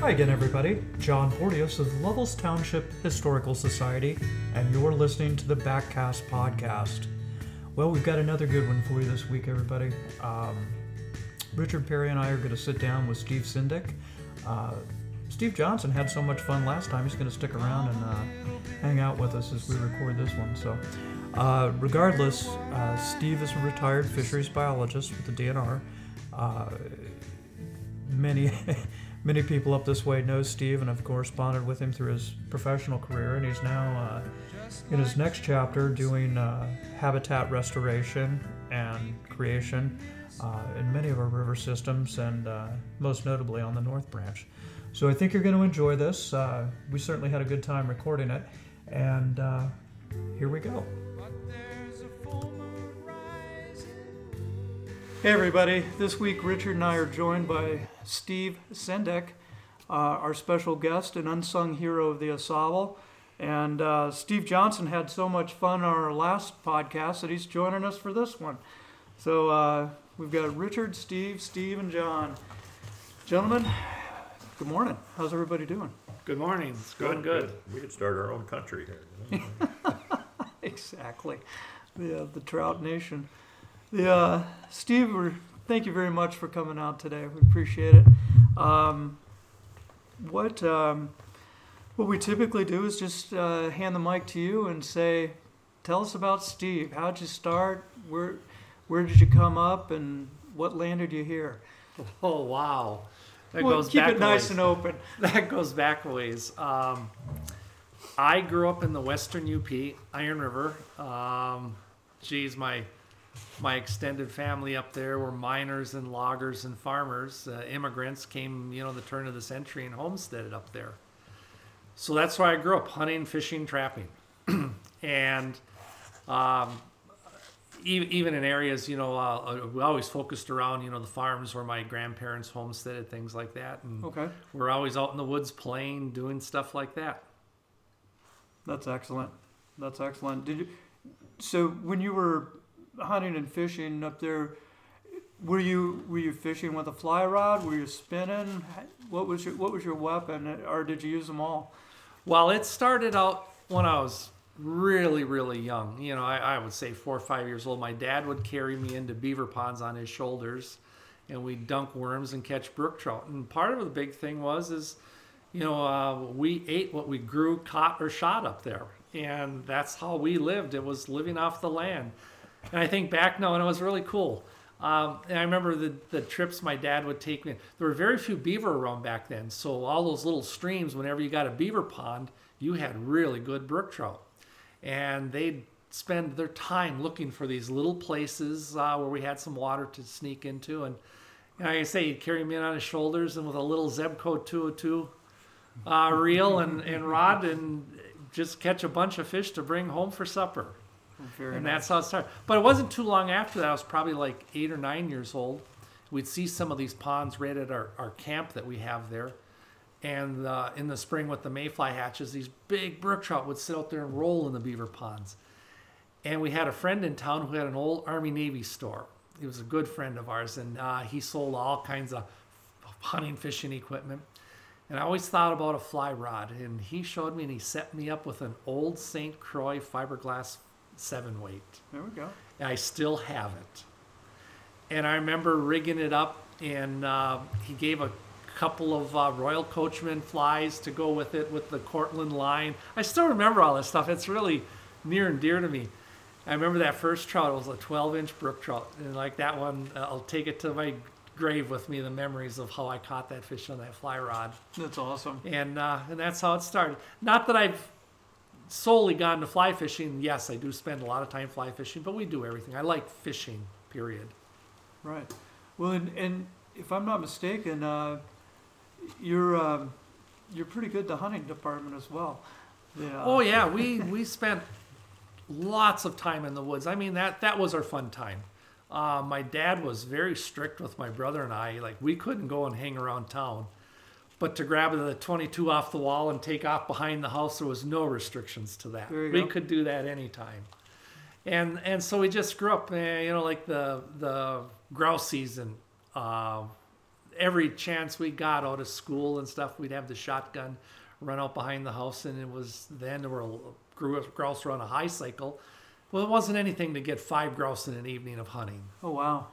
Hi again, everybody. John Porteous of the Lovells Township Historical Society, and you're listening to the Backcast Podcast. Well, we've got another good one for you this week, everybody. Um, Richard Perry and I are going to sit down with Steve Sendek. Uh, Steve Johnson had so much fun last time, he's going to stick around and uh, hang out with us as we record this one. So, uh, regardless, uh, Steve is a retired fisheries biologist with the DNR. Uh, many many people up this way know Steve and have corresponded with him through his professional career, and he's now uh, in his next chapter doing uh, habitat restoration and creation uh, in many of our river systems, and uh, most notably on the North Branch. So I think you're going to enjoy this. Uh, we certainly had a good time recording it, and uh, here we go. Hey everybody, this week Richard and I are joined by Steve Sendek, uh, our special guest and unsung hero of the Ausable. And uh, Steve Johnson had so much fun on our last podcast that he's joining us for this one. So uh, we've got Richard, Steve, Steve, and John. Gentlemen, good morning. How's everybody doing? Good morning. It's going good. We could start our own country here. Exactly. The, uh, the Trout Nation. Uh, Steve, thank you very much for coming out today. We appreciate it. Um, what, um, what we typically do is just uh, hand the mic to you and say, tell us about Steve. How'd you start? Where, where did you come up? And what landed you here? Oh wow, that Well, goes keep back it nice ways. and open. That goes back ways. Um, I grew up in the Western UP, Iron River. Um, geez, my my extended family up there were miners and loggers and farmers. Uh, immigrants came, you know, the turn of the century and homesteaded up there. So that's why I grew up: hunting, fishing, trapping, and um, e- even in areas, you know, uh, we always focused around, you know, the farms where my grandparents homesteaded, things like that. And Okay, we're always out in the woods playing, doing stuff like that. that's excellent. That's excellent. Did you? So when you were hunting and fishing up there, were you were you fishing with a fly rod? Were you spinning? What was your what was your weapon, or did you use them all? Well, it started out when I was really, really young. You know, I, I would say four or five years old. My dad would carry me into beaver ponds on his shoulders, and we'd dunk worms and catch brook trout. And part of the big thing was is, you know, uh, we ate what we grew, caught, or shot up there, and that's how we lived. It was living off the land. And I think back now, and it was really cool. Um, and I remember the, the trips my dad would take me. There were very few beaver around back then, so all those little streams, whenever you got a beaver pond, you had really good brook trout. And they'd spend their time looking for these little places uh, where we had some water to sneak into. And, and like I say, he'd carry me in on his shoulders and with a little Zebco 202 uh, reel and, and rod and just catch a bunch of fish to bring home for supper Very and nice. that's how it started. But it wasn't too long after that. I was probably like eight or nine years old. We'd see some of these ponds right at our, our camp that we have there. And uh, in the spring with the mayfly hatches, these big brook trout would sit out there and roll in the beaver ponds. And we had a friend in town who had an old Army Navy store. He was a good friend of ours, and uh, he sold all kinds of hunting, fishing equipment. And I always thought about a fly rod, and he showed me and he set me up with an old St. Croix fiberglass seven weight. There we go. I still have it. And I remember rigging it up, and uh, he gave a couple of uh, Royal Coachman flies to go with it with the Cortland line. I still remember all this stuff. It's really near and dear to me. I remember that first trout. It was a 12 inch brook trout. And like that one, uh, I'll take it to my grave with me the memories of how I caught that fish on that fly rod. That's awesome. And, uh, and that's how it started. Not that I've solely gone to fly fishing. Yes, I do spend a lot of time fly fishing, but we do everything. I like fishing, period. Right. Well, and, and if I'm not mistaken, uh, you're um, you're pretty good at the hunting department as well. Yeah. Oh yeah, we we spent lots of time in the woods. I mean that that was our fun time. Uh, my dad was very strict with my brother and I. Like we couldn't go and hang around town, but to grab the 22 off the wall and take off behind the house, there was no restrictions to that. We go. could do that anytime. And and so we just grew up, eh, you know, like the the grouse season. Uh, every chance we got out of school and stuff, we'd have the shotgun run out behind the house, and it was then there were grew grouse were on a high cycle. Well, it wasn't anything to get five grouse in an evening of hunting. Oh wow.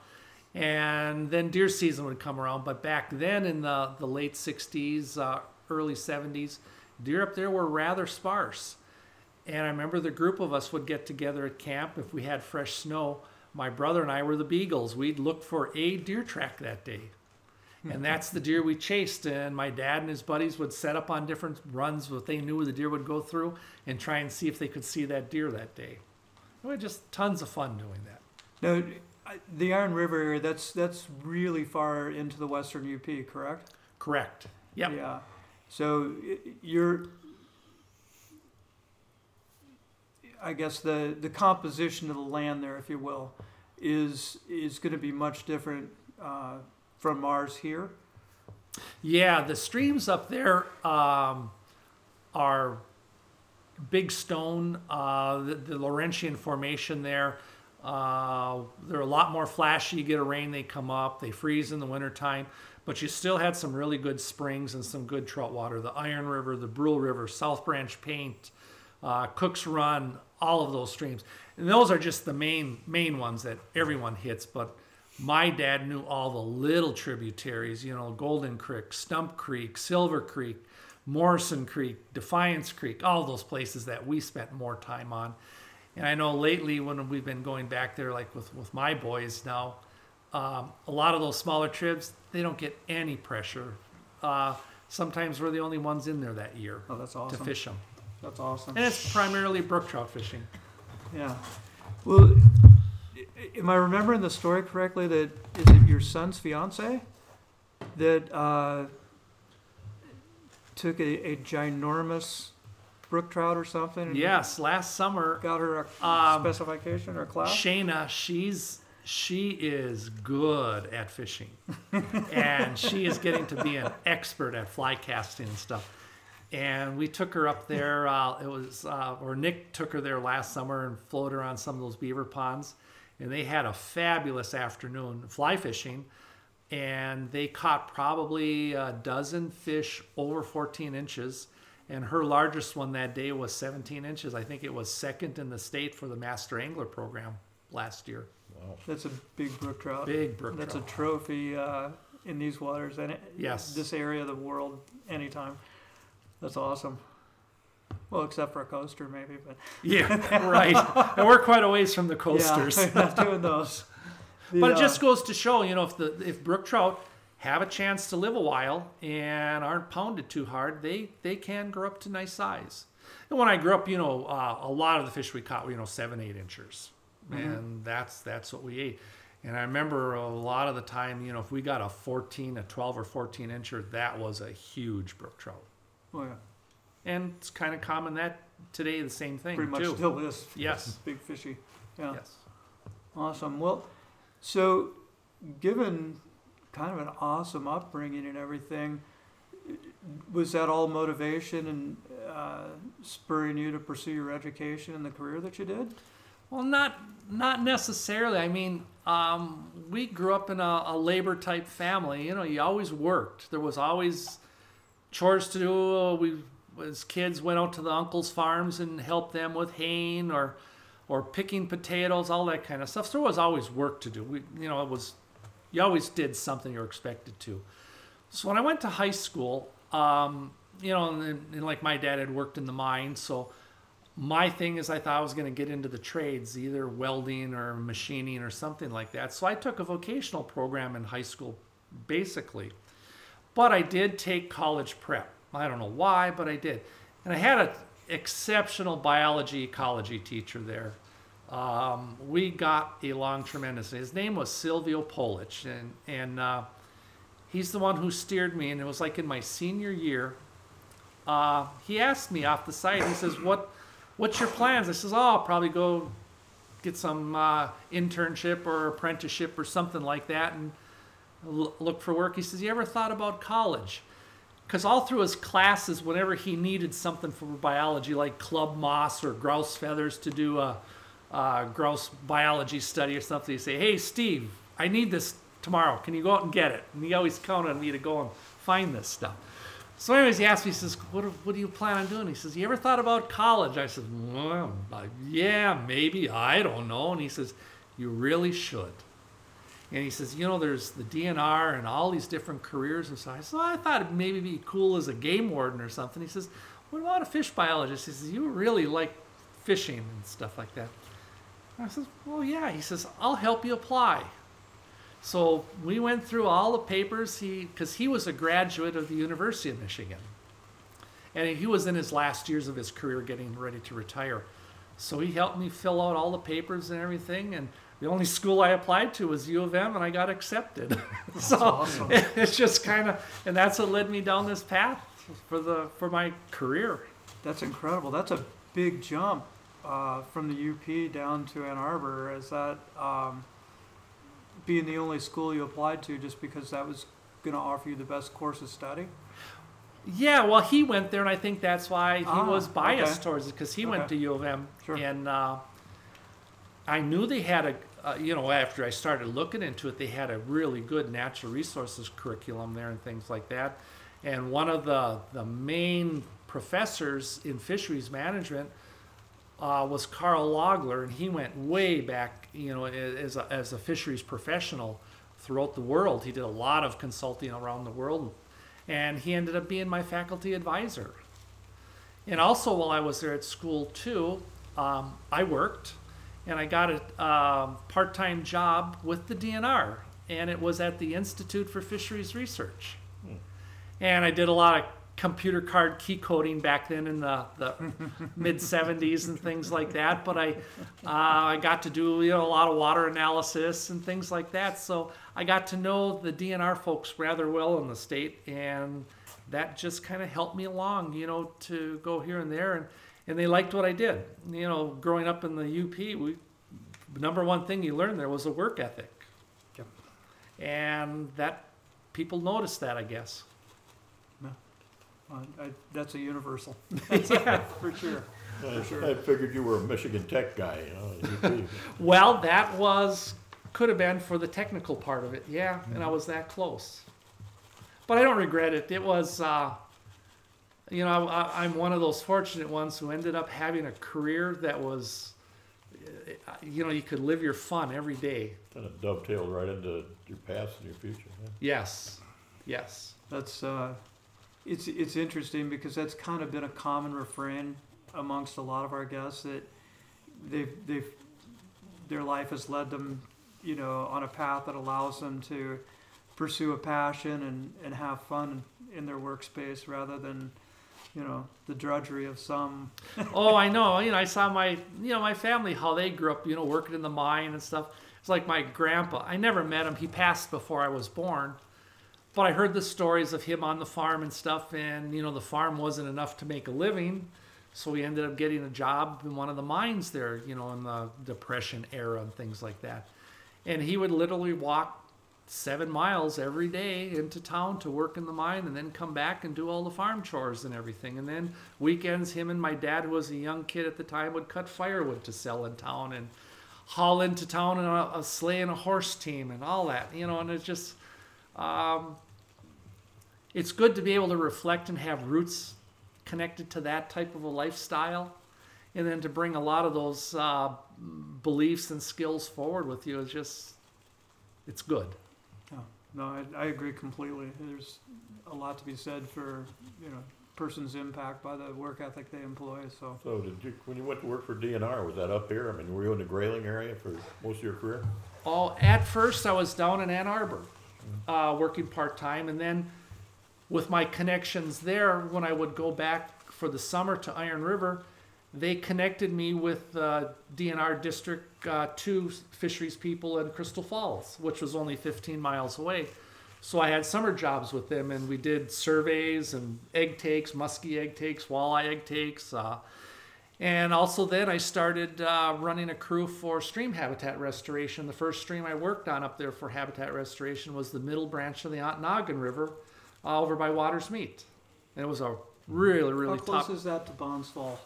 And then deer season would come around, but back then in the the late '60s, uh, early '70s, deer up there were rather sparse. And I remember the group of us would get together at camp if we had fresh snow. My brother and I were the beagles. We'd look for a deer track that day. And that's the deer we chased. And my dad and his buddies would set up on different runs that they knew the deer would go through and try and see if they could see that deer that day. We had just tons of fun doing that. Now, I- the Iron River area, that's, that's really far into the western UP, correct? Correct. Yep. Yeah. So you're, I guess the, the composition of the land there, if you will, is, is gonna be much different, uh, from ours here. Yeah, the streams up there um, are Big Stone, uh, the, the Laurentian Formation there. Uh, they're a lot more flashy. You get a rain, they come up. They freeze in the wintertime. But you still had some really good springs and some good trout water. The Iron River, the Brule River, South Branch Paint, uh, Cook's Run, all of those streams. And those are just the main main ones that everyone hits. But my dad knew all the little tributaries, you know, Golden Creek, Stump Creek, Silver Creek, Morrison Creek, Defiance Creek, all those places that we spent more time on. And I know lately when we've been going back there, like with, with my boys now, um, a lot of those smaller trips, they don't get any pressure. Uh, sometimes we're the only ones in there that year Oh, that's to awesome. fish them. That's awesome. And it's primarily brook trout fishing. Yeah. Well, i- am I remembering the story correctly that, is it your son's fiance? That, uh, took a, a ginormous brook trout or something? Yes, last summer, Got her a Um, specification or class? Shayna, she's she is good at fishing, and she is getting to be an expert at fly casting and stuff. And we took her up there. Uh, it was uh, or Nick took her there last summer and floated her on some of those beaver ponds, and they had a fabulous afternoon fly fishing. And they caught probably a dozen fish over 14 inches. And her largest one that day was 17 inches. I think it was second in the state for the Master Angler program last year. Wow. That's a big brook trout. Big brook That's trout. That's a trophy, uh, in these waters and Yes. this area of the world anytime. That's awesome. Well, except for a coaster maybe, but. Yeah, right. And we're quite a ways from the coasters. we're not doing those. But it The, just goes to show, you know, if the if brook trout have a chance to live a while and aren't pounded too hard, they they can grow up to nice size. And when I grew up, you know, uh, a lot of the fish we caught were you know seven eight inchers, and that's that's what we ate. And I remember a lot of the time, you know, if we got a 14, a 12 or 14 incher, that was a huge brook trout. Oh, yeah. And it's kind of common that today the same thing Pretty much too. still is. Yes. Big fishy. Yeah. Yes. Awesome. Well, so given kind of an awesome upbringing and everything, was that all motivation and uh, spurring you to pursue your education and the career that you did? Well, not not necessarily. I mean, um, we grew up in a, a labor type family. You know, you always worked. There was always chores to do. We, as kids, went out to the uncles' farms and helped them with haying or or picking potatoes, all that kind of stuff. So there was always work to do. We, you know, it was you always did something you were expected to. So when I went to high school, um, you know, and, and like my dad had worked in the mine, so my thing is I thought I was going to get into the trades, either welding or machining or something like that. So I took a vocational program in high school, basically. But I did take college prep. I don't know why, but I did. And I had an exceptional biology ecology teacher there. Um, we got along tremendously. His name was Silvio Polich, and, and uh, he's the one who steered me. And it was like in my senior year, uh, he asked me off the side, he says, What what's your plans? I says, Oh, I'll probably go get some uh, internship or apprenticeship or something like that and l- look for work. He says, You ever thought about college? Because all through his classes, whenever he needed something for biology, like club moss or grouse feathers to do a, a grouse biology study or something, he'd say, Hey, Steve, I need this tomorrow. Can you go out and get it? And he always counted on me to go and find this stuff. So, anyways, he asked me, he says, what, what do you plan on doing? He says, You ever thought about college? I said, Well, uh, yeah, maybe. I don't know. And he says, You really should. And he says, You know, there's the DNR and all these different careers. And so I said, well, I thought it'd maybe be cool as a game warden or something. He says, What about a fish biologist? He says, You really like fishing and stuff like that. I says, Well, yeah. He says, I'll help you apply. So we went through all the papers. He, because he was a graduate of the University of Michigan, and he was in his last years of his career, getting ready to retire. So he helped me fill out all the papers and everything. And the only school I applied to was U of M, and I got accepted. so awesome. it's just kind of, and that's what led me down this path for the for my career. That's incredible. That's a big jump uh, from the UP down to Ann Arbor. Is that um, being the only school you applied to just because that was going to offer you the best course of study? Yeah, well, he went there, and I think that's why he Ah, was biased okay. towards it because he went to U of M, Sure. and uh, I knew they had a, uh, you know, after I started looking into it, they had a really good natural resources curriculum there and things like that. And one of the the main professors in fisheries management uh, was Karl Lagler, and he went way back, you know, as a, as a fisheries professional throughout the world. He did a lot of consulting around the world, and he ended up being my faculty advisor. And also, while I was there at school too, um, I worked, and I got a um part-time job with the DNR, and it was at the Institute for Fisheries Research. And I did a lot of computer card key coding back then in the, the mid 70s and things like that. But I, uh, I got to do you know a lot of water analysis and things like that. So I got to know the DNR folks rather well in the state, and that just kind of helped me along, you know, to go here and there. And, and they liked what I did. You know, growing up in the UP, we number one thing you learned there was a work ethic. Yep. And that people noticed that, I guess. Uh, I, that's a universal, yeah. for sure. I, sure. I figured you were a Michigan Tech guy, you know. UP. Well, that was could have been for the technical part of it, yeah, and I was that close. But I don't regret it. It was, uh, you know, I, I'm one of those fortunate ones who ended up having a career that was, uh, you know, you could live your fun every day. kind of dovetailed right into your past and your future. yeah. Yes, yes. That's uh, it's it's interesting because that's kind of been a common refrain amongst a lot of our guests that they've they've their life has led them, you know, on a path that allows them to pursue a passion and, and have fun in their workspace rather than, you know, the drudgery of some. oh, I know. You know, I saw my, you know, my family how they grew up. You know, working in the mine and stuff. It's like my grandpa. I never met him. He passed before I was born, but I heard the stories of him on the farm and stuff. And you know, the farm wasn't enough to make a living, so he ended up getting a job in one of the mines there. You know, in the Depression era and things like that. And he would literally walk seven miles every day into town to work in the mine and then come back and do all the farm chores and everything. And then weekends, him and my dad, who was a young kid at the time, would cut firewood to sell in town and haul into town in a, a sleigh and a horse team and all that, you know. And it's just, um, it's good to be able to reflect and have roots connected to that type of a lifestyle. And then to bring a lot of those uh, beliefs and skills forward with you is just, it's good. No, no, I, I agree completely. There's a lot to be said for, you know, person's impact by the work ethic they employ. So So did you, when you went to work for DNR, was that up here? I mean, were you in the Grayling area for most of your career? Oh, at first I was down in Ann Arbor, uh, working part time, and then with my connections there, when I would go back for the summer to Iron River, they connected me with uh, DNR District uh, Two fisheries people in Crystal Falls, which was only 15 miles away. So I had summer jobs with them, and we did surveys and egg takes, muskie egg takes, walleye egg takes. Uh, and also then I started uh, running a crew for stream habitat restoration. The first stream I worked on up there for habitat restoration was the middle branch of the Ontonagon River uh, over by Watersmeet. And it was a really, really how close top, is that to Bond Falls?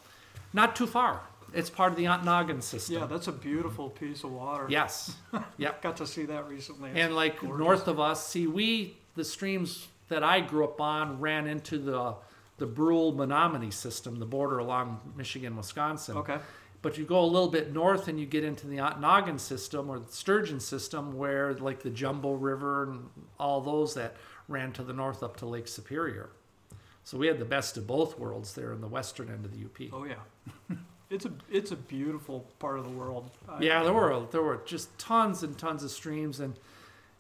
not too far. It's part of the Ontonagon system. Yeah, that's a beautiful piece of water. Yes. Yep. Got to see that recently. And like gorgeous. north of us, see, we the streams that I grew up on ran into the the Brule Menominee system, the border along Michigan, Wisconsin. Okay. But you go a little bit north and you get into the Ontonagon system or the Sturgeon system, where like the Jumbo River and all those that ran to the north up to Lake Superior. So we had the best of both worlds there in the western end of the UP. Oh yeah. it's a it's a beautiful part of the world. I- Yeah, there were there were just tons and tons of streams and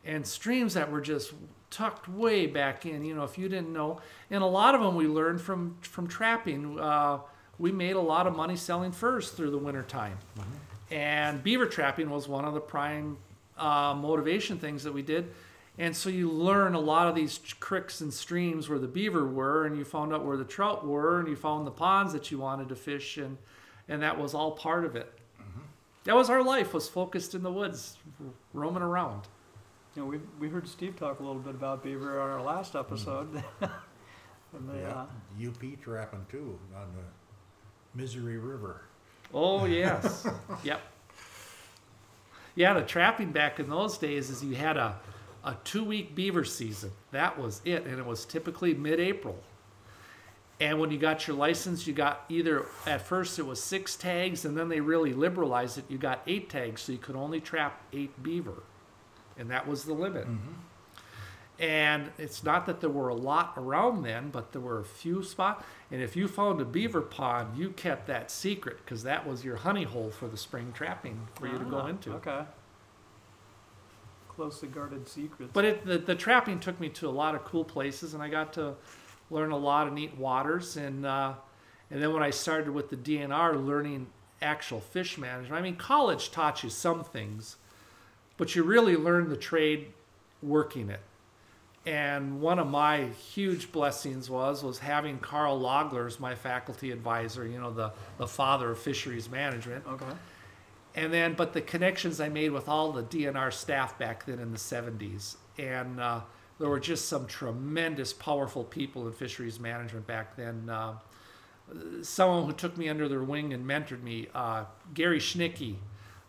and streams that were just tucked way back in. You know, if you didn't know, and a lot of them we learned from from trapping. Uh, we made a lot of money selling furs through the winter time, and beaver trapping was one of the prime uh, motivation things that we did. And so you learn a lot of these creeks and streams where the beaver were, and you found out where the trout were, and you found the ponds that you wanted to fish, and and that was all part of it. That was our life was focused in the woods, roaming around. You know, we we heard Steve talk a little bit about beaver on our last episode. and they, Yeah, uh, UP trapping too on the Misery River. Oh yes, yep. Yeah, the trapping back in those days is you had a a two week beaver season. That was it, and it was typically mid April. And when you got your license, you got either at first it was six tags, and then they really liberalized it. You got eight tags, so you could only trap eight beaver, and that was the limit. And it's not that there were a lot around then, but there were a few spots. And if you found a beaver pond, you kept that secret because that was your honey hole for the spring trapping for you to go ah, into. Okay. Closely guarded secrets. But it, the, the trapping took me to a lot of cool places, and I got to learn a lot of neat waters. And uh, and then when I started with the DNR, learning actual fish management. I mean, college taught you some things, but you really learn the trade working it. And one of my huge blessings was was having Karl Lagler as my faculty advisor. You know, the the father of fisheries management. okay. And then, but the connections I made with all the DNR staff back then in the 70s. And uh, there were just some tremendous, powerful people in fisheries management back then. Uh, someone who took me under their wing and mentored me, uh, Gary Schnicke.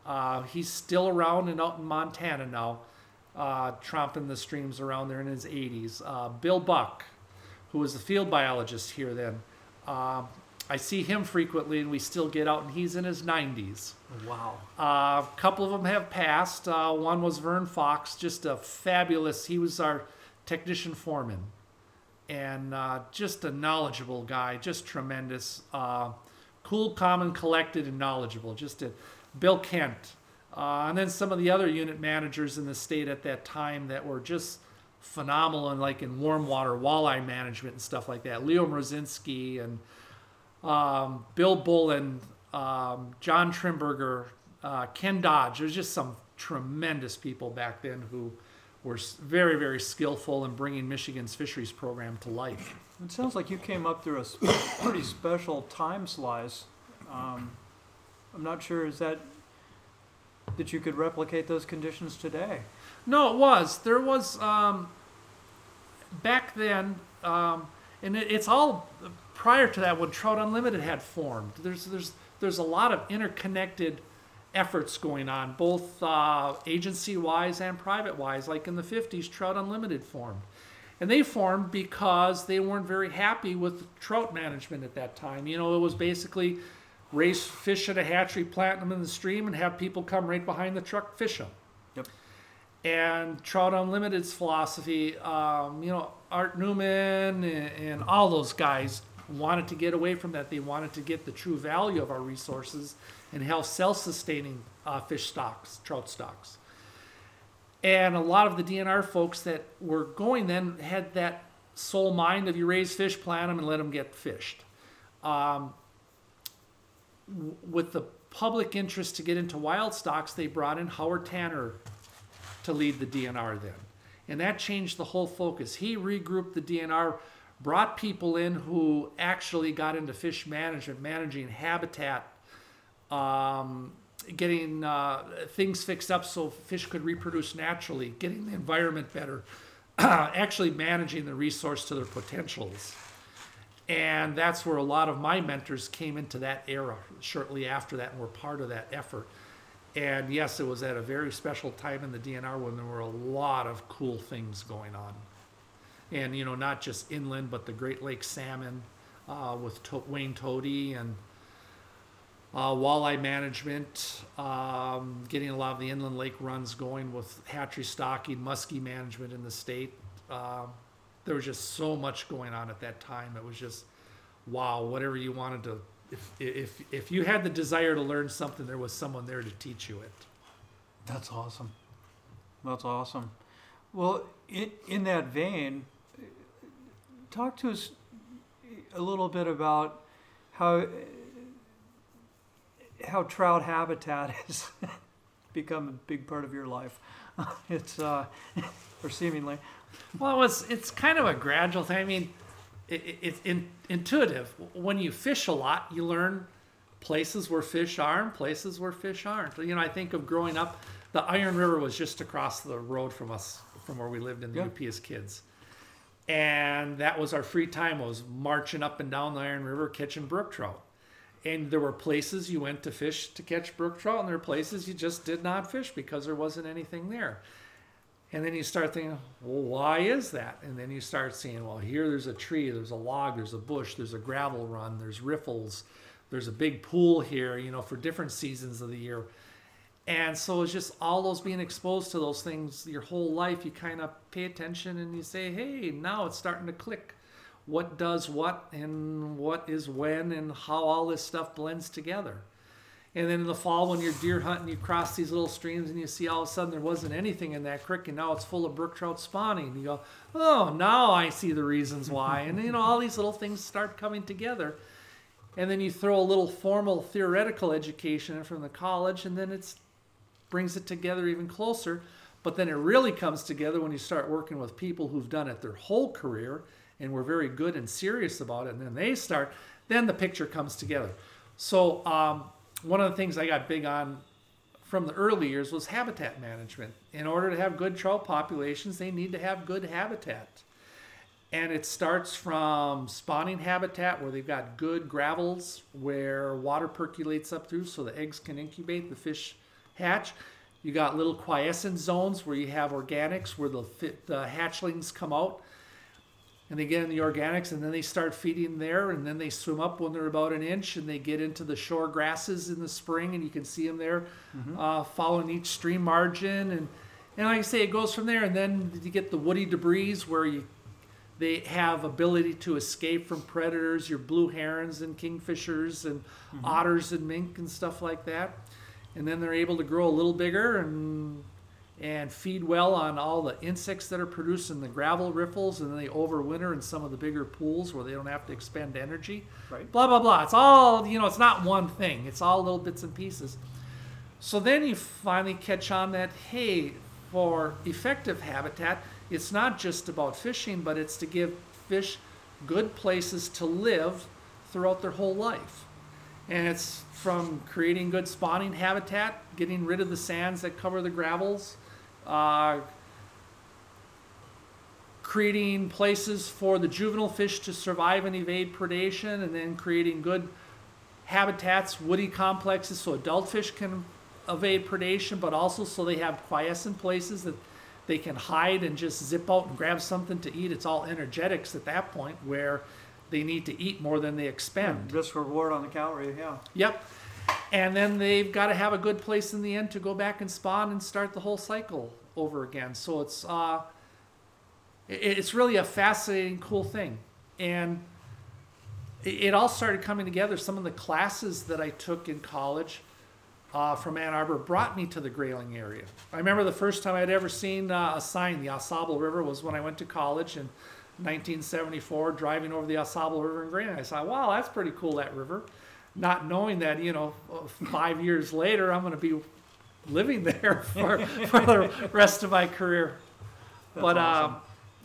Uh, he's still around and out in Montana now, uh, tromping the streams around there in his 80s. Uh, Bill Buck, who was the field biologist here then. I see him frequently, and we still get out, and he's in his 90s. Wow. Uh, a couple of them have passed. Uh, one was Vern Fox, just a fabulous. He was our technician foreman, and uh, just a knowledgeable guy, just tremendous, uh, cool, calm, and collected, and knowledgeable. Just a, Bill Kent, uh, and then some of the other unit managers in the state at that time that were just phenomenal, and like in warm water walleye management and stuff like that. Leo Mrozinski and um, Bill Bullen, um, John Trimberger, uh, Ken Dodge. There's just some tremendous people back then who were very, very skillful in bringing Michigan's fisheries program to life. It sounds like you came up through a pretty special time slice. Um, I'm not sure is that that you could replicate those conditions today. No, it was. There was um, back then, um, and it, it's all prior to that when Trout Unlimited had formed. There's there's there's a lot of interconnected efforts going on, both uh, agency wise and private wise. Like in the 50s, Trout Unlimited formed. And they formed because they weren't very happy with trout management at that time. You know, it was basically raise fish at a hatchery, plant them in the stream, and have people come right behind the truck fish them Yep. and Trout Unlimited's philosophy, um, you know, Art Neumann and, and all those guys wanted to get away from that. They wanted to get the true value of our resources and have self-sustaining uh, fish stocks, trout stocks. And a lot of the DNR folks that were going then had that sole mind of you raise fish, plant them, and let them get fished. Um, w- with the public interest to get into wild stocks, they brought in Howard Tanner to lead the DNR then. And that changed the whole focus. He regrouped the DNR, brought people in who actually got into fish management, managing habitat, um, getting uh, things fixed up so fish could reproduce naturally, getting the environment better, actually managing the resource to their potentials. And that's where a lot of my mentors came into that era shortly after that and were part of that effort. And yes, it was at a very special time in the DNR when there were a lot of cool things going on. And, you know, not just inland, but the Great Lakes salmon uh, with to- Wayne Tody and uh, walleye management, um, getting a lot of the inland lake runs going with hatchery stocking, muskie management in the state. Um, there was just so much going on at that time. It was just, wow, whatever you wanted to, if, if, if you had the desire to learn something, there was someone there to teach you it. That's awesome. That's awesome. Well, in, in that vein, talk to us a little bit about how how trout habitat has become a big part of your life. It's uh, or seemingly. Well, it's it's kind of a gradual thing. I mean, it, it, it's in, intuitive. When you fish a lot, you learn places where fish are and places where fish aren't. You know, I think of growing up, the Iron River was just across the road from us, from where we lived in the Yeah. UP as kids. And that was our free time was marching up and down the Iron River catching brook trout. And there were places you went to fish to catch brook trout, and there were places you just did not fish because there wasn't anything there. And then you start thinking, well, why is that? And then you start seeing, well, here there's a tree, there's a log, there's a bush, there's a gravel run, there's riffles, there's a big pool here, you know, for different seasons of the year. And so it's just all those being exposed to those things your whole life, you kind of pay attention and you say, hey, now it's starting to click. What does what and what is when and how all this stuff blends together. And then in the fall, when you're deer hunting, you cross these little streams and you see all of a sudden there wasn't anything in that creek and now it's full of brook trout spawning. You go, oh, now I see the reasons why. And you know, all these little things start coming together. And then you throw a little formal theoretical education from the college, and then it brings it together even closer. But then it really comes together when you start working with people who've done it their whole career and were very good and serious about it. And then they start, then the picture comes together. So, um, one of the things I got big on from the early years was habitat management. In order to have good trout populations, they need to have good habitat. And it starts from spawning habitat where they've got good gravels where water percolates up through so the eggs can incubate, the fish hatch. You got little quiescent zones where you have organics where the, the hatchlings come out. And they get in the organics and then they start feeding there and then they swim up when they're about an inch and they get into the shore grasses in the spring and you can see them there uh, following each stream margin. And and like I say it goes from there. And then you get the woody debris where you they have ability to escape from predators your blue herons and kingfishers and otters and mink and stuff like that and then they're able to grow a little bigger and and feed well on all the insects that are produced in the gravel riffles, and then they overwinter in some of the bigger pools where they don't have to expend energy. Right. Blah blah blah. It's all you know. It's not one thing. It's all little bits and pieces. So then you finally catch on that hey, for effective habitat, it's not just about fishing, but it's to give fish good places to live throughout their whole life. And it's from creating good spawning habitat, getting rid of the sands that cover the gravels, uh, creating places for the juvenile fish to survive and evade predation, and then creating good habitats, woody complexes, so adult fish can evade predation, but also so they have quiescent places that they can hide and just zip out and grab something to eat. It's all energetics at that point where they need to eat more than they expend. Risk reward on the calorie, yeah. Yep. And then they've got to have a good place in the end to go back and spawn and start the whole cycle over again. So it's uh, it's really a fascinating, cool thing. And it all started coming together. Some of the classes that I took in college uh, from Ann Arbor brought me to the Grayling area. I remember the first time I'd ever seen uh, a sign, the Ausable River, was when I went to college in 1974, driving over the Ausable River in Grayling. I thought, wow, that's pretty cool, that river. Not knowing that, you know, five years later, I'm going to be living there for, for the rest of my career. but awesome. um,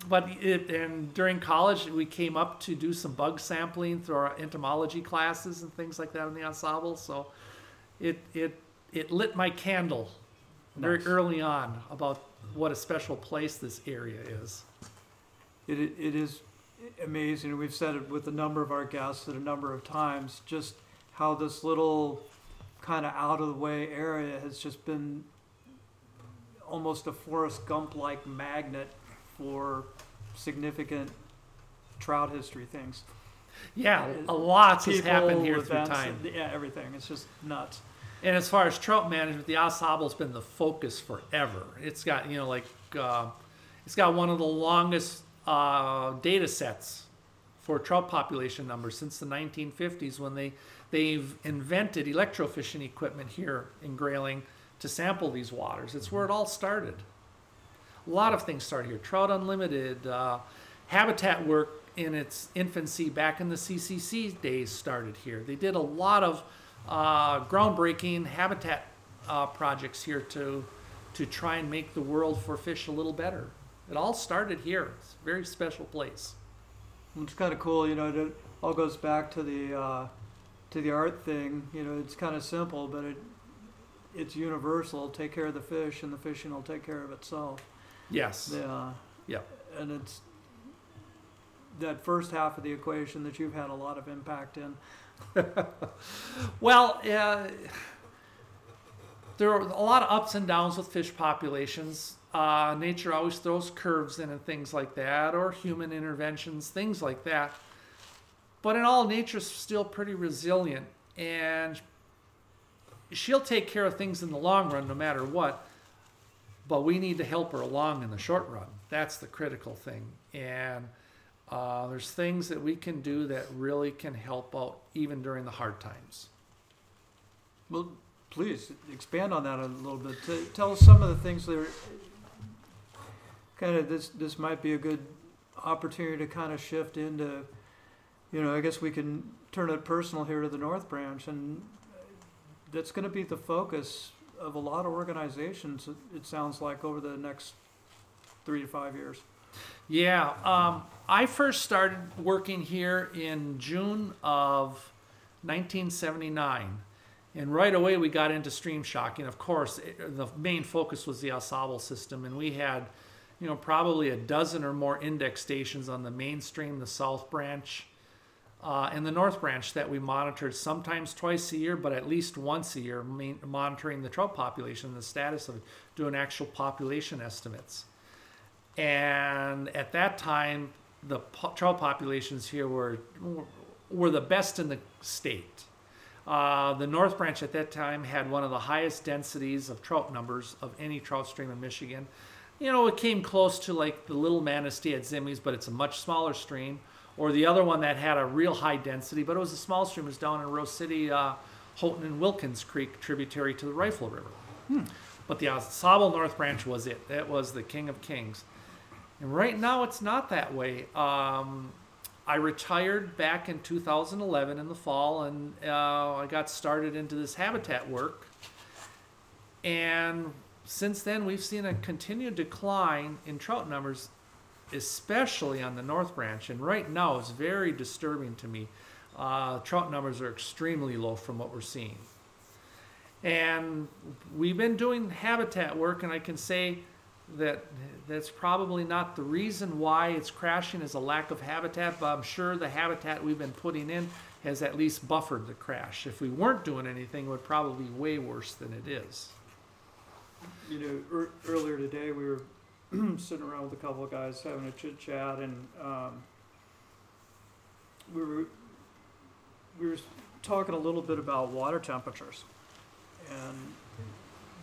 but it, and during college, we came up to do some bug sampling through our entomology classes and things like that in the Ausable. So it it it lit my candle very early on about what a special place this area is. It, it is, amazing. We've said it with a number of our guests at a number of times, just how this little kind of out of the way area has just been almost a Forrest Gump like magnet for significant trout history things. Yeah, a lot has happened here through time. Yeah, everything. It's just nuts. And as far as trout management, the Ausable's been the focus forever. It's got, you know, like, uh, it's got one of the longest uh, data sets for trout population numbers since the 1950s when they, they've invented electrofishing equipment here in Grayling to sample these waters. It's where it all started. A lot of things started here. Trout Unlimited, uh, habitat work in its infancy back in the CCC days started here. They did a lot of uh, groundbreaking habitat uh, projects here to to try and make the world for fish a little better. It all started here. It's a very special place. It's kind of cool, you know. It all goes back to the uh, to the art thing. You know, it's kind of simple, but it it's universal. Take care of the fish, and the fishing will take care of itself. Yes. Yeah. Yeah. And it's that first half of the equation that you've had a lot of impact in. Well, uh, there are a lot of ups and downs with fish populations. Uh, nature always throws curves in and things like that, or human interventions, things like that. But in all, nature's still pretty resilient, and she'll take care of things in the long run, no matter what. But we need to help her along in the short run. That's the critical thing, and uh, there's things that we can do that really can help out even during the hard times. Well, please expand on that a little bit. Tell us some of the things that are kind of this. This might be a good opportunity to kind of shift into. You know, I guess we can turn it personal here to the North Branch, and that's going to be the focus of a lot of organizations. It, sounds like over the next three to five years. Yeah, um, I first started working here in June of 1979. And right away we got into stream shocking. Of course, it, the main focus was the Au Sable system, and we had, you know, probably a dozen or more index stations on the mainstream, the South Branch, uh, and the North Branch that we monitored sometimes twice a year, but at least once a year, monitoring the trout population, the status of it, doing actual population estimates. And at that time, the po- trout populations here were were the best in the state. Uh, the North Branch at that time had one of the highest densities of trout numbers of any trout stream in Michigan. You know, it came close to like the Little Manistee at Zimmies, but it's a much smaller stream. Or the other one that had a real high density, but it was a small stream, it was down in Rose City, uh, Houghton and Wilkins Creek, tributary to the Rifle River. But the Sable North Branch was it. That was the king of kings. And right now, it's not that way. Um, I retired back in 2011 in the fall, and uh, I got started into this habitat work. And since then, we've seen a continued decline in trout numbers, especially on the North Branch. And right now, it's very disturbing to me. Uh, trout numbers are extremely low from what we're seeing. And we've been doing habitat work, and I can say that that's probably not the reason why it's crashing is a lack of habitat, but I'm sure the habitat we've been putting in has at least buffered the crash. If we weren't doing anything, it would probably be way worse than it is. You know, er, earlier today we were sitting around with a couple of guys having a chit chat, and um, we were we were talking a little bit about water temperatures, and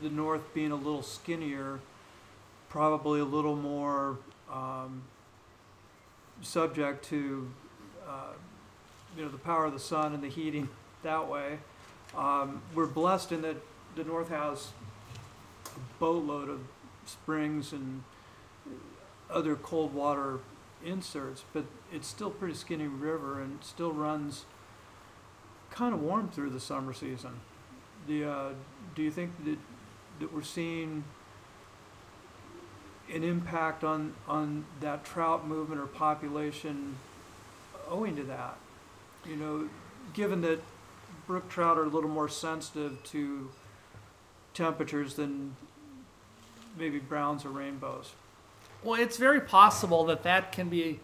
the north being a little skinnier, probably a little more um, subject to uh, you know the power of the sun and the heating that way. Um, we're blessed in that the north has a boatload of springs and other cold water inserts, but it's still pretty skinny river and still runs kind of warm through the summer season. The uh, do you think that that we're seeing an impact on on that trout movement or population owing to that? You know, given that brook trout are a little more sensitive to temperatures than maybe browns or rainbows. Well, it's very possible that that can be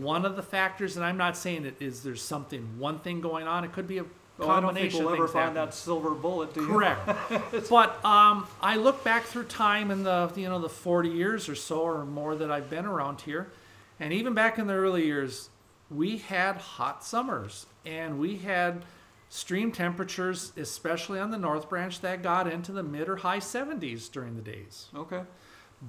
one of the factors, and I'm not saying it is there's something one thing going on. It could be a Well, I don't think we'll ever find that silver bullet, do you? Correct. but um, I look back through time in the you know the 40 years or so or more that I've been around here, and even back in the early years, we had hot summers and we had stream temperatures, especially on the North Branch, that got into the mid or high 70s during the days. Okay.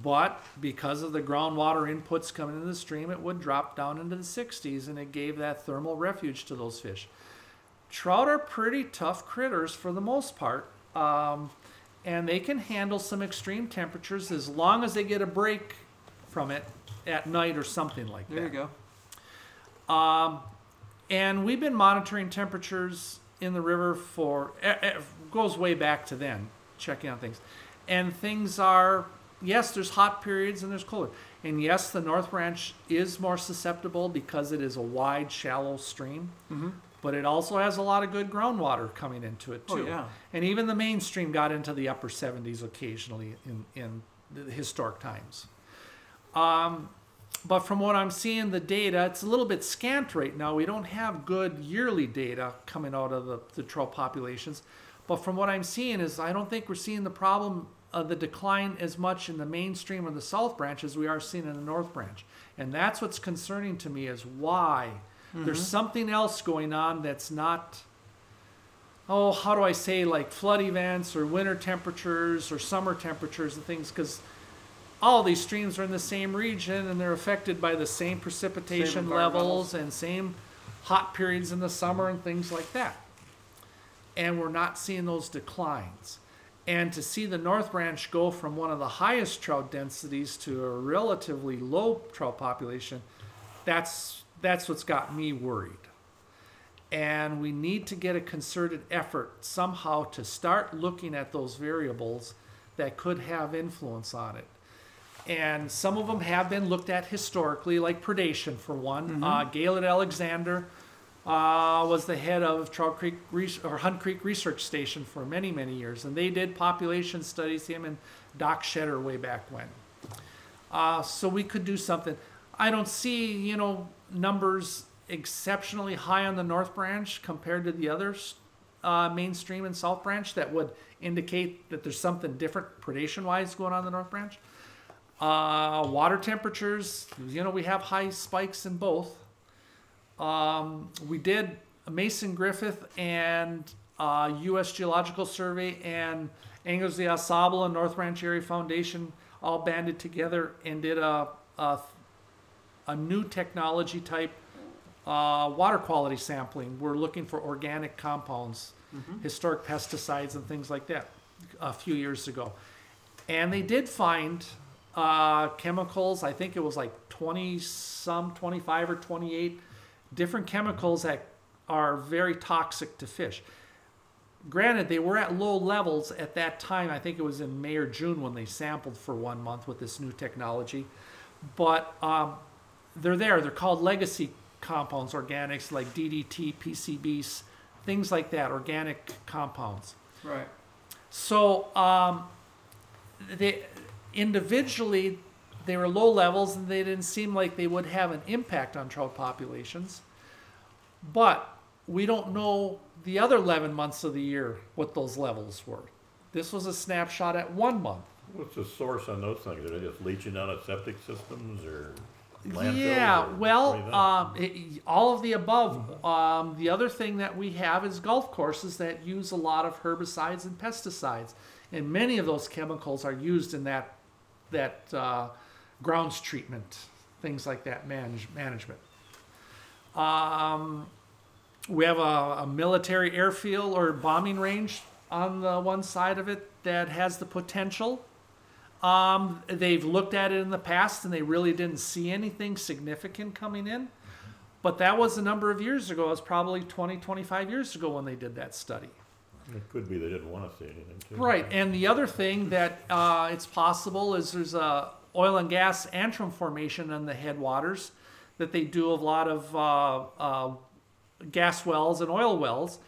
But because of the groundwater inputs coming into the stream, it would drop down into the 60s and it gave that thermal refuge to those fish. Trout are pretty tough critters for the most part, um, and they can handle some extreme temperatures as long as they get a break from it at night or something like There that. There you go. Um, and we've been monitoring temperatures in the river for it goes way back to then, checking on things, and things are yes, there's hot periods and there's colder, and yes, the North Branch is more susceptible because it is a wide, shallow stream, Mhm. but it also has a lot of good groundwater coming into it Oh, too. yeah. And even the mainstream got into the upper 70s occasionally in, in the historic times. Um, but from what I'm seeing, the data, it's a little bit scant right now. We don't have good yearly data coming out of the, the trout populations. But from what I'm seeing is I don't think we're seeing the problem of the decline as much in the mainstream or the south branch as we are seeing in the north branch. And that's what's concerning to me is why mm-hmm. there's something else going on that's not oh, how do I say, like flood events or winter temperatures or summer temperatures and things, because all these streams are in the same region and they're affected by the same precipitation Same levels and same hot periods in the summer and things like that. And we're not seeing those declines. And to see the North Branch go from one of the highest trout densities to a relatively low trout population, that's that's what's got me worried and we need to get a concerted effort somehow to start looking at those variables that could have influence on it. And some of them have been looked at historically, like predation for one. Uh, Gaylord Alexander uh, was the head of Trout Creek Res- or Hunt Creek Research Station for many, many years, and they did population studies. Him and Doc Shetter way back when. Uh, so we could do something. I don't see, you know, numbers exceptionally high on the North Branch compared to the others, uh, mainstream and South Branch, that would indicate that there's something different predation wise going on in the North Branch. Uh, water temperatures, you know, we have high spikes in both. Um, we did Mason Griffith and uh, U.S. Geological Survey and Angles de Ausable and North Branch Area Foundation all banded together and did a, a, a new technology type uh, water quality sampling. We're looking for organic compounds, historic pesticides, and things like that a few years ago. And they did find uh, chemicals, I think it was like 20 some, 25 or 28 different chemicals that are very toxic to fish. Granted, they were at low levels at that time. I think it was in May or June when they sampled for one month with this new technology. But um, they're there. They're called legacy compounds, organics like DDT, PCBs, things like that, organic compounds. Right. So um, they individually they were low levels and they didn't seem like they would have an impact on trout populations. But we don't know the other 11 months of the year what those levels were. This was a snapshot at one month. What's the source on those things? Are they just leaching out of septic systems or landfills? Yeah, or well, what do you think? um, it, all of the above. Um, the other thing that we have is golf courses that use a lot of herbicides and pesticides, and many of those chemicals are used in that that uh, grounds treatment, things like that manage, management. Um, we have a, a military airfield or bombing range on the one side of it that has the potential um, they've looked at it in the past and they really didn't see anything significant coming in. But that was a number of years ago. It was probably 20, 25 years ago when they did that study. It could be they didn't want to see anything too. Right. And the other thing that uh, it's possible is there's a oil and gas antrim formation in the headwaters that they do a lot of uh, uh, gas wells and oil wells.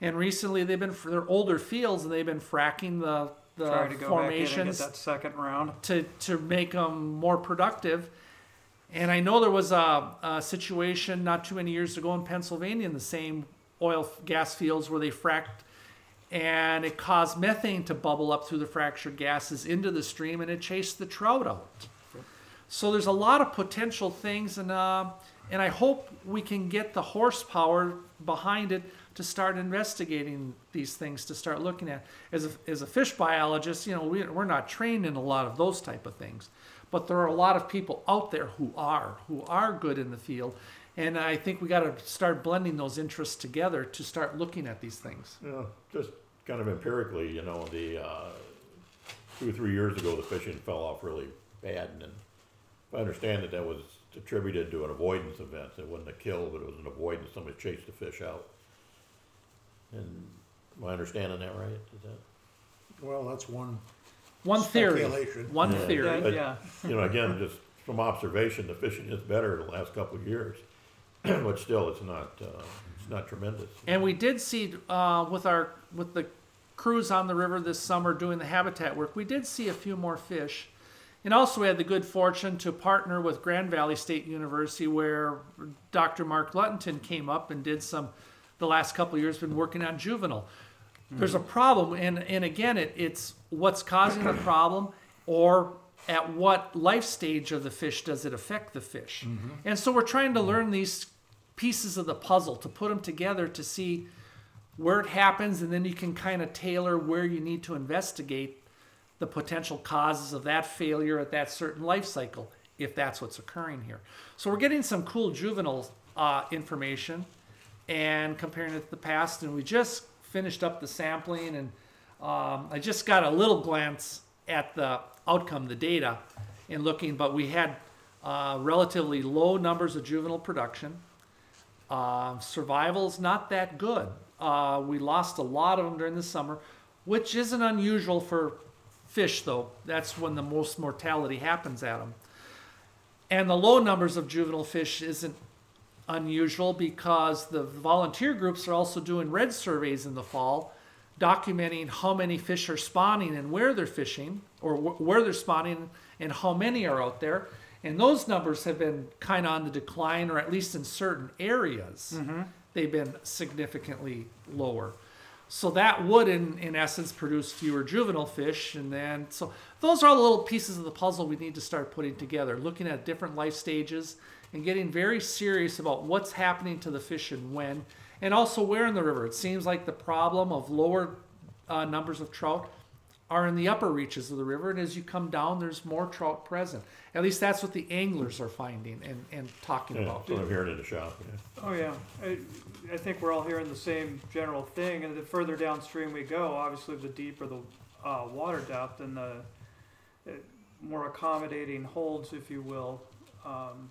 And recently they've been, they're older fields and they've been fracking the, the Try to go back in and get formations that second round. to to make them more productive. And I know there was a, a situation not too many years ago in Pennsylvania in the same oil f- gas fields where they fracked and it caused methane to bubble up through the fractured gases into the stream and it chased the trout out. So there's a lot of potential things, and uh, and I hope we can get the horsepower behind it to start investigating these things, to start looking at. As a, as a fish biologist, you know, we, we're not trained in a lot of those type of things, but there are a lot of people out there who are, who are good in the field, and I think we got to start blending those interests together to start looking at these things. You know, just kind of empirically, you know, the, uh, two or three years ago, the fishing fell off really bad, and then I understand that that was attributed to an avoidance event. It wasn't a kill, but it was an avoidance, somebody chased the fish out. And am I understanding that right? Is that? Well, that's one, One theory. Speculation. One Yeah. theory. Yeah, But- yeah. You know, again, just from observation, the fishing is better the last couple of years, but still, it's not, uh, it's not tremendous. And we did see uh, with our with the crews on the river this summer doing the habitat work, we did see a few more fish. And also, we had the good fortune to partner with Grand Valley State University, where Dr. Mark Luttenton came up and did some. The last couple of years, been working on juvenile. There's a problem, and and again, it, it's what's causing the problem, or at what life stage of the fish does it affect the fish? And so we're trying to learn these pieces of the puzzle to put them together to see where it happens, and then you can kind of tailor where you need to investigate the potential causes of that failure at that certain life cycle, if that's what's occurring here. So we're getting some cool juvenile uh, information and comparing it to the past, and we just finished up the sampling, and um, I just got a little glance at the outcome, the data, in looking, but we had uh, relatively low numbers of juvenile production. Uh, survival's not that good. Uh, we lost a lot of them during the summer, which isn't unusual for fish, though. That's when the most mortality happens at them. And the low numbers of juvenile fish isn't unusual because the volunteer groups are also doing redd surveys in the fall, documenting how many fish are spawning and where they're fishing, or wh- where they're spawning and how many are out there. And those numbers have been kind of on the decline, or at least in certain areas, they've been significantly lower. So that would, in, in essence, produce fewer juvenile fish. And then, so those are all the little pieces of the puzzle we need to start putting together, looking at different life stages and getting very serious about what's happening to the fish and when, and also where in the river. It seems like the problem of lower uh, numbers of trout are in the upper reaches of the river, and as you come down, there's more trout present. At least that's what the anglers are finding and, and talking Yeah, about. that's what I'm hearing in the shop, yeah. Oh, yeah. I, I think we're all hearing the same general thing. And the further downstream we go, obviously, the deeper the uh, water depth and the uh, more accommodating holds, if you will, um,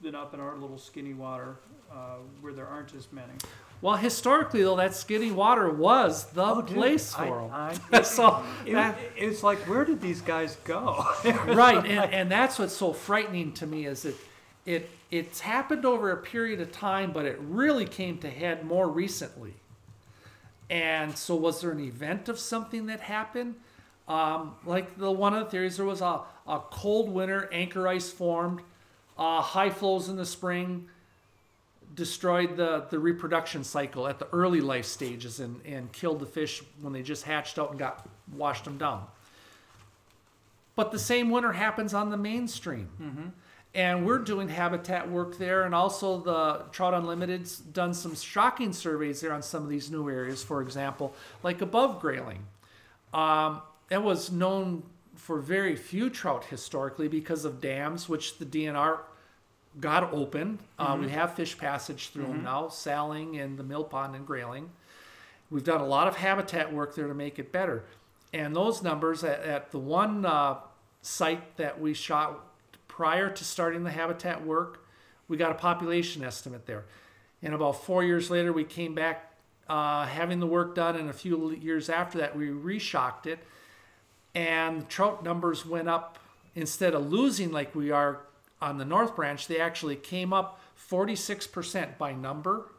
than up in our little skinny water uh, where there aren't as many. Well, historically, though, that skinny water was the Oh, dude, place I- for them. I- so It, that, it's like, where did these guys go? right, and, and that's what's so frightening to me is that it it's happened over a period of time, but it really came to head more recently. And so, was there an event of something that happened? Um, like the one of the theories, there was a, a cold winter, anchor ice formed, uh, high flows in the spring destroyed the, the reproduction cycle at the early life stages and, and killed the fish when they just hatched out and got washed them down. But the same winter happens on the mainstream. And we're doing habitat work there, and also the Trout Unlimited's done some shocking surveys there on some of these new areas, for example, like above grayling. Um, it was known for very few trout historically because of dams, which the DNR got open. Uh, we have fish passage through them now, Saling and the Mill Pond and Grayling. We've done a lot of habitat work there to make it better. And those numbers at, at the one uh, site that we shot prior to starting the habitat work, we got a population estimate there. And about four years later, we came back uh, having the work done, and a few years after that, we reshocked it. And trout numbers went up instead of losing like we are on the North Branch, they actually came up 46% by number.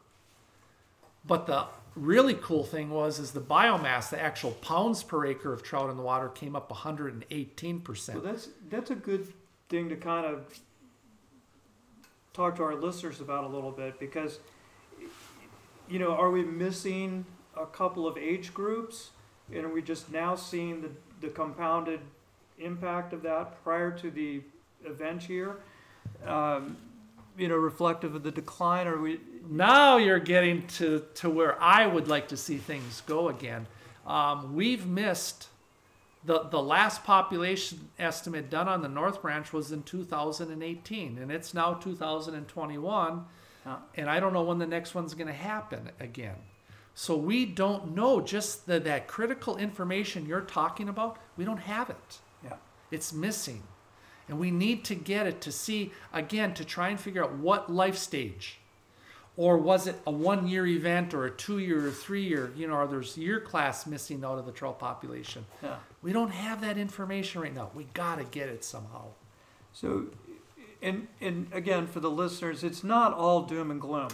But the really cool thing was is the biomass, the actual pounds per acre of trout in the water came up 118%. So that's that's a good thing to kind of talk to our listeners about a little bit because, you know, are we missing a couple of age groups? And are we just now seeing the, the compounded impact of that prior to the event here? Um, you know, reflective of the decline, or we, now you're getting to, to where I would like to see things go again. Um, we've missed the the last population estimate done on the North Branch was in 2018, and it's now 2021, Yeah. and I don't know when the next one's going to happen again. So we don't know just the, that critical information you're talking about. We don't have it. yeah. It's missing. And we need to get it to see, again, to try and figure out what life stage. Or was it a one year event or a two year or three year? You know, are there's year class missing out of the trail population? Yeah. We don't have that information right now. We got to get it somehow. So, and, and again, for the listeners, it's not all doom and gloom.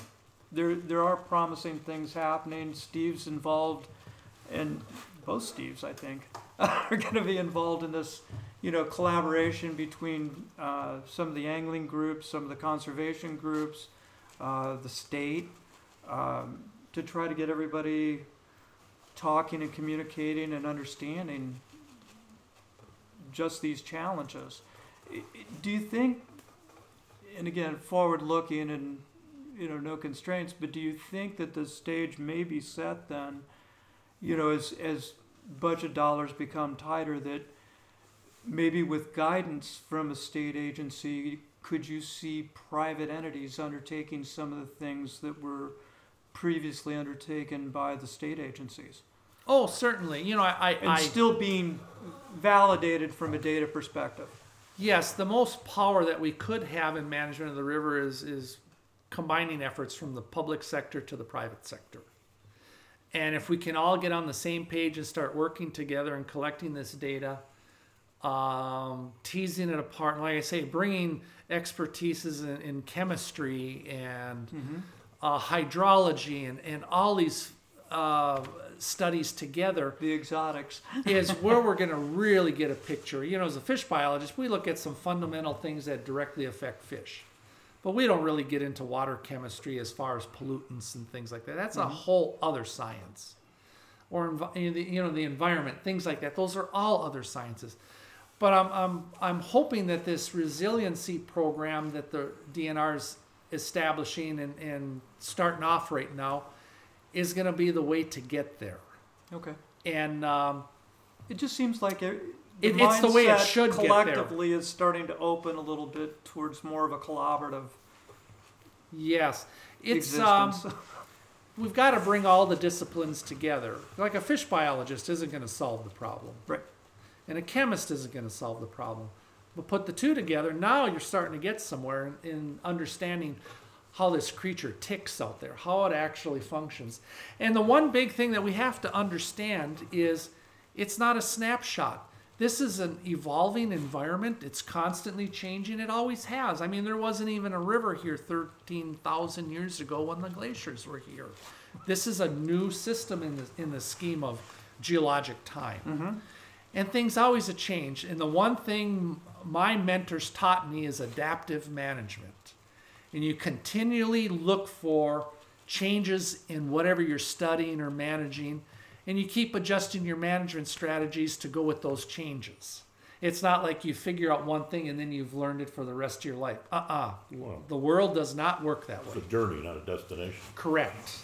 There, there are promising things happening. Steve's involved, and both Steves, I think, are going to be involved in this, you know, collaboration between uh, some of the angling groups, some of the conservation groups, uh, the state, um, to try to get everybody talking and communicating and understanding just these challenges. Do you think, and again, forward looking and, you know, no constraints, but do you think that the stage may be set then, you know, as, as budget dollars become tighter, that maybe with guidance from a state agency, could you see private entities undertaking some of the things that were previously undertaken by the state agencies? Oh, certainly. You know, I, And I, still being validated from a data perspective. Yes, the most power that we could have in management of the river is is combining efforts from the public sector to the private sector. And if we can all get on the same page and start working together and collecting this data, um, teasing it apart, and like I say, bringing expertises in, in chemistry and uh, hydrology and, and all these uh, studies together, The exotics. is where we're going to really get a picture. You know, as a fish biologist, we look at some fundamental things that directly affect fish, but we don't really get into water chemistry as far as pollutants and things like that. That's a whole other science. Or envi- you know, the, you know the environment, things like that. Those are all other sciences. But I'm I'm I'm hoping that this resiliency program that the DNR is establishing and, and starting off right now is going to be the way to get there. Okay. And um, It just seems like it, It- it's the way it should get there. collectively is starting to open a little bit towards more of a collaborative Yes, it's um, we've got to bring all the disciplines together. Like a fish biologist isn't going to solve the problem, right. And a chemist isn't going to solve the problem. But put the two together, now you're starting to get somewhere in, in understanding how this creature ticks out there, how it actually functions. And the one big thing that we have to understand is it's not a snapshot. This is an evolving environment. It's constantly changing. It always has. I mean, there wasn't even a river here 13,000 years ago when the glaciers were here. This is a new system in the, in the scheme of geologic time. Mm-hmm. And things always a change. And the one thing my mentors taught me is adaptive management. And you continually look for changes in whatever you're studying or managing, and you keep adjusting your management strategies to go with those changes. It's not like you figure out one thing and then you've learned it for the rest of your life. Uh uh Well, The world does not work that way. it's a journey, not a destination. Correct.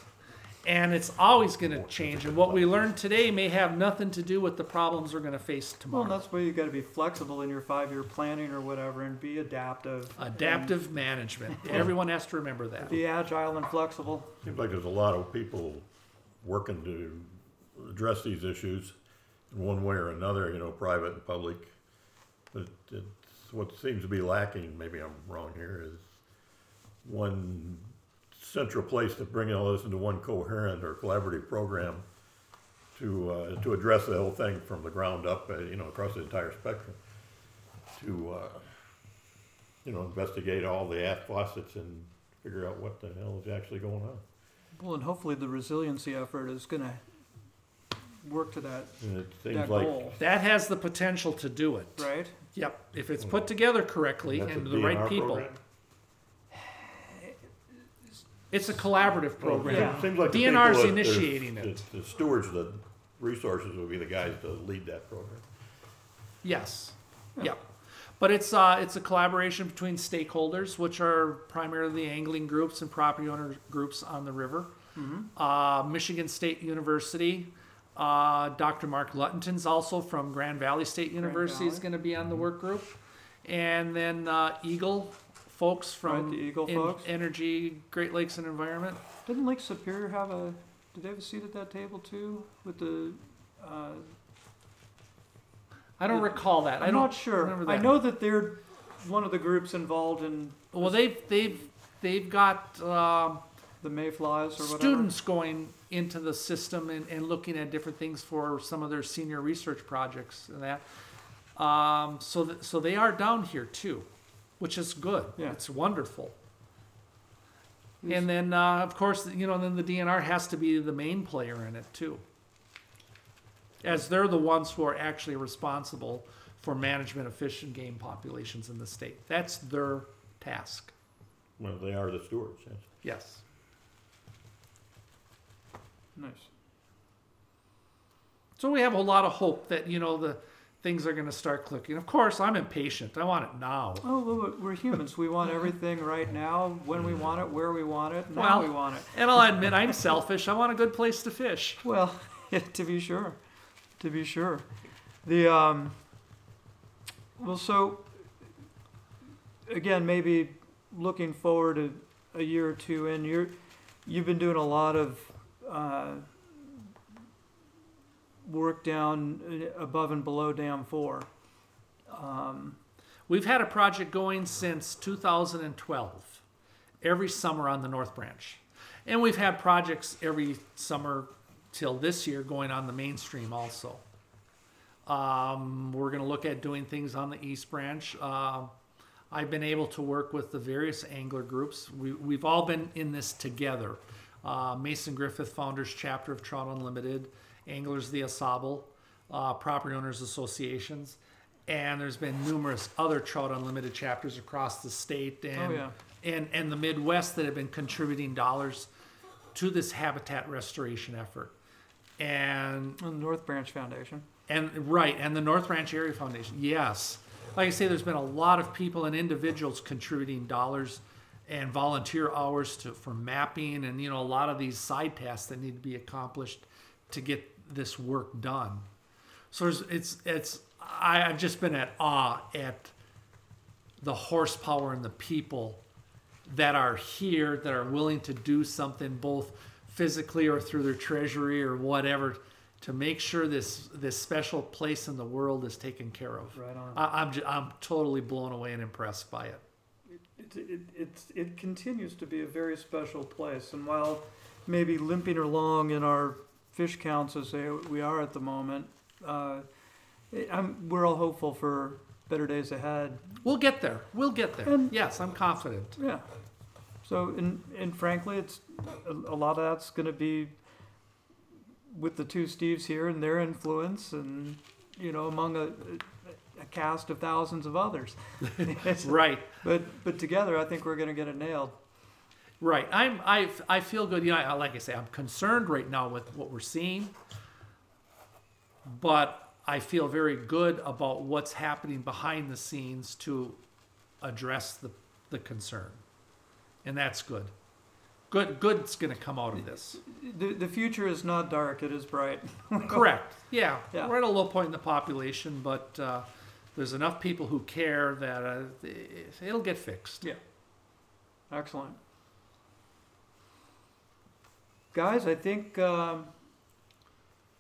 And it's always going to change. And what we learn today may have nothing to do with the problems we're going to face tomorrow. and that's why you've got to be flexible in your five-year planning or whatever, and be adaptive. Adaptive management. Everyone has to remember that. Be agile and flexible. Seems like there's a lot of people working to address these issues in one way or another, you know, private and public. But it's, what seems to be lacking, maybe I'm wrong here, is one central place to bring all this into one coherent or collaborative program to, uh, to address the whole thing from the ground up, uh, you know, across the entire spectrum. To, uh, you know, investigate all the aft faucets and figure out what the hell is actually going on. Well, and hopefully the resiliency effort is going to work to that, And it seems that like goal, That has the potential to do it. right? Yep, if it's put together correctly that's a and the right DNR people. program. It's a collaborative Well, program. Yeah. It seems like the DNR is people that- initiating it. The the stewards of the resources would be the guys to lead that program. Yes. Yeah. But it's uh, it's a collaboration between stakeholders, which are primarily the angling groups and property owner groups on the river. Uh, Michigan State University, uh, Dr. Mark Luttenton's also from Grand Valley State University is Valley. going to be on the work group, and then uh, EGLE folks from Right, the EGLE En- folks. Energy, Great Lakes and Environment. Didn't Lake Superior have a? Did they have a seat at that table too with the? Uh, I don't Uh, recall that. I I'm don't not sure. I know that they're one of the groups involved in Well, they've they've they've got. Um, the Mayflies or whatever. students going into the system and, and looking at different things for some of their senior research projects and that. Um, so that, so they are down here too, which is good. Yeah. It's wonderful. And then, uh, of course, you know, then the DNR has to be the main player in it too. As they're the ones who are actually responsible for management of fish and game populations in the state. That's their task. Well, they are the stewards, yes. Yes. Nice. So we have a lot of hope that you know the things are going to start clicking. Of course, I'm impatient. I want it now. Oh, well, we're humans. We want everything right now, when we want it, where we want it, now Well- we want it. And I'll admit I'm selfish. I want a good place to fish. Well, to be sure, to be sure. The um. Well, so again, maybe looking forward a, a year or two in, you're you've been doing a lot of uh, work down uh, above and below Dam Four. Um, We've had a project going since 2012, every summer on the North Branch, and we've had projects every summer till this year going on the mainstream also. Um, we're going to look at doing things on the East Branch. Uh, I've been able to work with the various angler groups. We, we've all been in this together. Uh, Mason Griffith Founders Chapter of Trout Unlimited, Anglers of the Ausable, uh, Property Owners Associations, and there's been numerous other Trout Unlimited chapters across the state and, yeah. and, and the Midwest that have been contributing dollars to this habitat restoration effort. And and the North Branch Foundation. and right, and the North Branch Area Foundation. Yes. Like I say, there's been a lot of people and individuals contributing dollars and volunteer hours to for mapping and you know a lot of these side tasks that need to be accomplished to get this work done. So it's it's, it's I, I've just been at awe at the horsepower and the people that are here that are willing to do something both physically or through their treasury or whatever to make sure this this special place in the world is taken care of. Right on. I, I'm ju- I'm totally blown away and impressed by it. it, it, it's, it continues to be a very special place. And while maybe limping along in our fish counts as they, we are at the moment, uh, I'm, we're all hopeful for better days ahead. We'll get there. We'll get there. And- yes, I'm confident. Yeah. So, and, and frankly, it's a, a lot of that's going to be with the two Steves here and their influence, and you know, among a, a cast of thousands of others. Right. But but together, I think we're going to get it nailed. Right. I'm. I. I feel good. You know, I, like I say, I'm concerned right now with what we're seeing, but I feel very good about what's happening behind the scenes to address the the concern, and that's good. Good. Good's going to come out of this. The, the future is not dark; it is bright. Correct. Yeah. Yeah. We're at a low point in the population, but uh, there's enough people who care that uh, it'll get fixed. Yeah. Excellent. Guys, I think, um,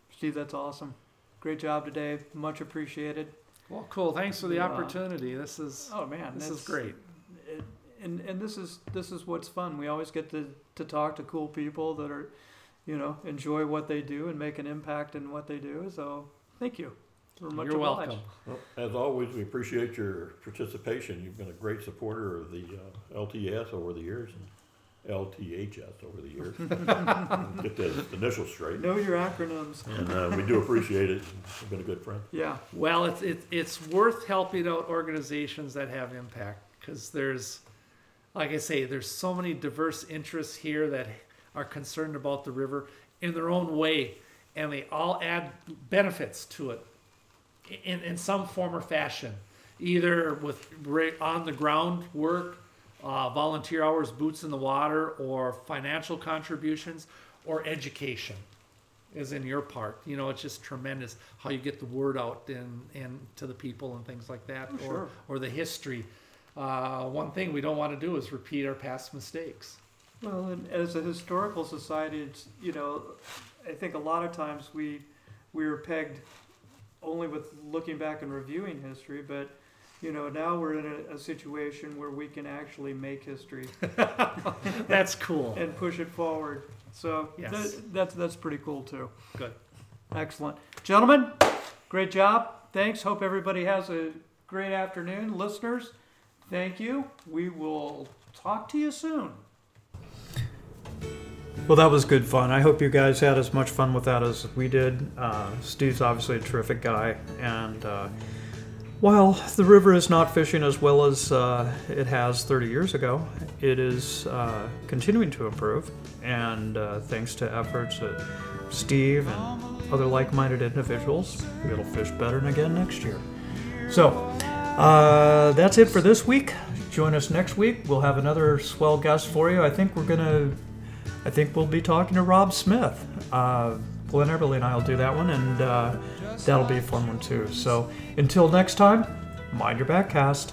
Steve, that's awesome. Great job today. Much appreciated. Well, cool. Thanks for the Yeah. opportunity. This is Oh man, this is great. it- and and this is this is what's fun. We always get to to talk to cool people that are, you know, enjoy what they do and make an impact in what they do. So thank you. We're much You're obliged. welcome. Well, As always, we appreciate your participation. You've been a great supporter of the uh, LTS over the years and LTHS over the years. Get the initials straight. Know your acronyms. And uh, we do appreciate it. You've been a good friend. Yeah. Well, it's it, it's worth helping out organizations that have impact because there's like I say, there's so many diverse interests here that are concerned about the river in their own way, and they all add benefits to it in, in some form or fashion, either with on the ground work, uh, volunteer hours, boots in the water, or financial contributions, or education is in your part. You know, it's just tremendous how you get the word out and, and to the people and things like that, Oh, or, sure. or the history. Uh, one thing we don't want to do is repeat our past mistakes. Well, and as a historical society, it's, you know, I think a lot of times we, we are pegged only with looking back and reviewing history, but, you know, now we're in a, a situation where we can actually make history That's cool. and push it forward. So Yes. that, that's, that's pretty cool too. Good. Excellent. Gentlemen, great job. Thanks. Hope everybody has a great afternoon. Listeners, thank you. We will talk to you soon. Well, that was good fun. I hope you guys had as much fun with that as we did. Uh, Steve's obviously a terrific guy, and uh, while the river is not fishing as well as uh, it has 30 years ago, it is uh, continuing to improve, and uh, thanks to efforts that Steve and other like-minded individuals, it'll fish better again next year. So uh, that's it for this week. Join us next week. We'll have another swell guest for you. I think we're gonna I think we'll be talking to Robb Smith. Uh, Glenn Eberly and I will do that one, and uh, that'll be a fun one too. So until next time, mind your backcast.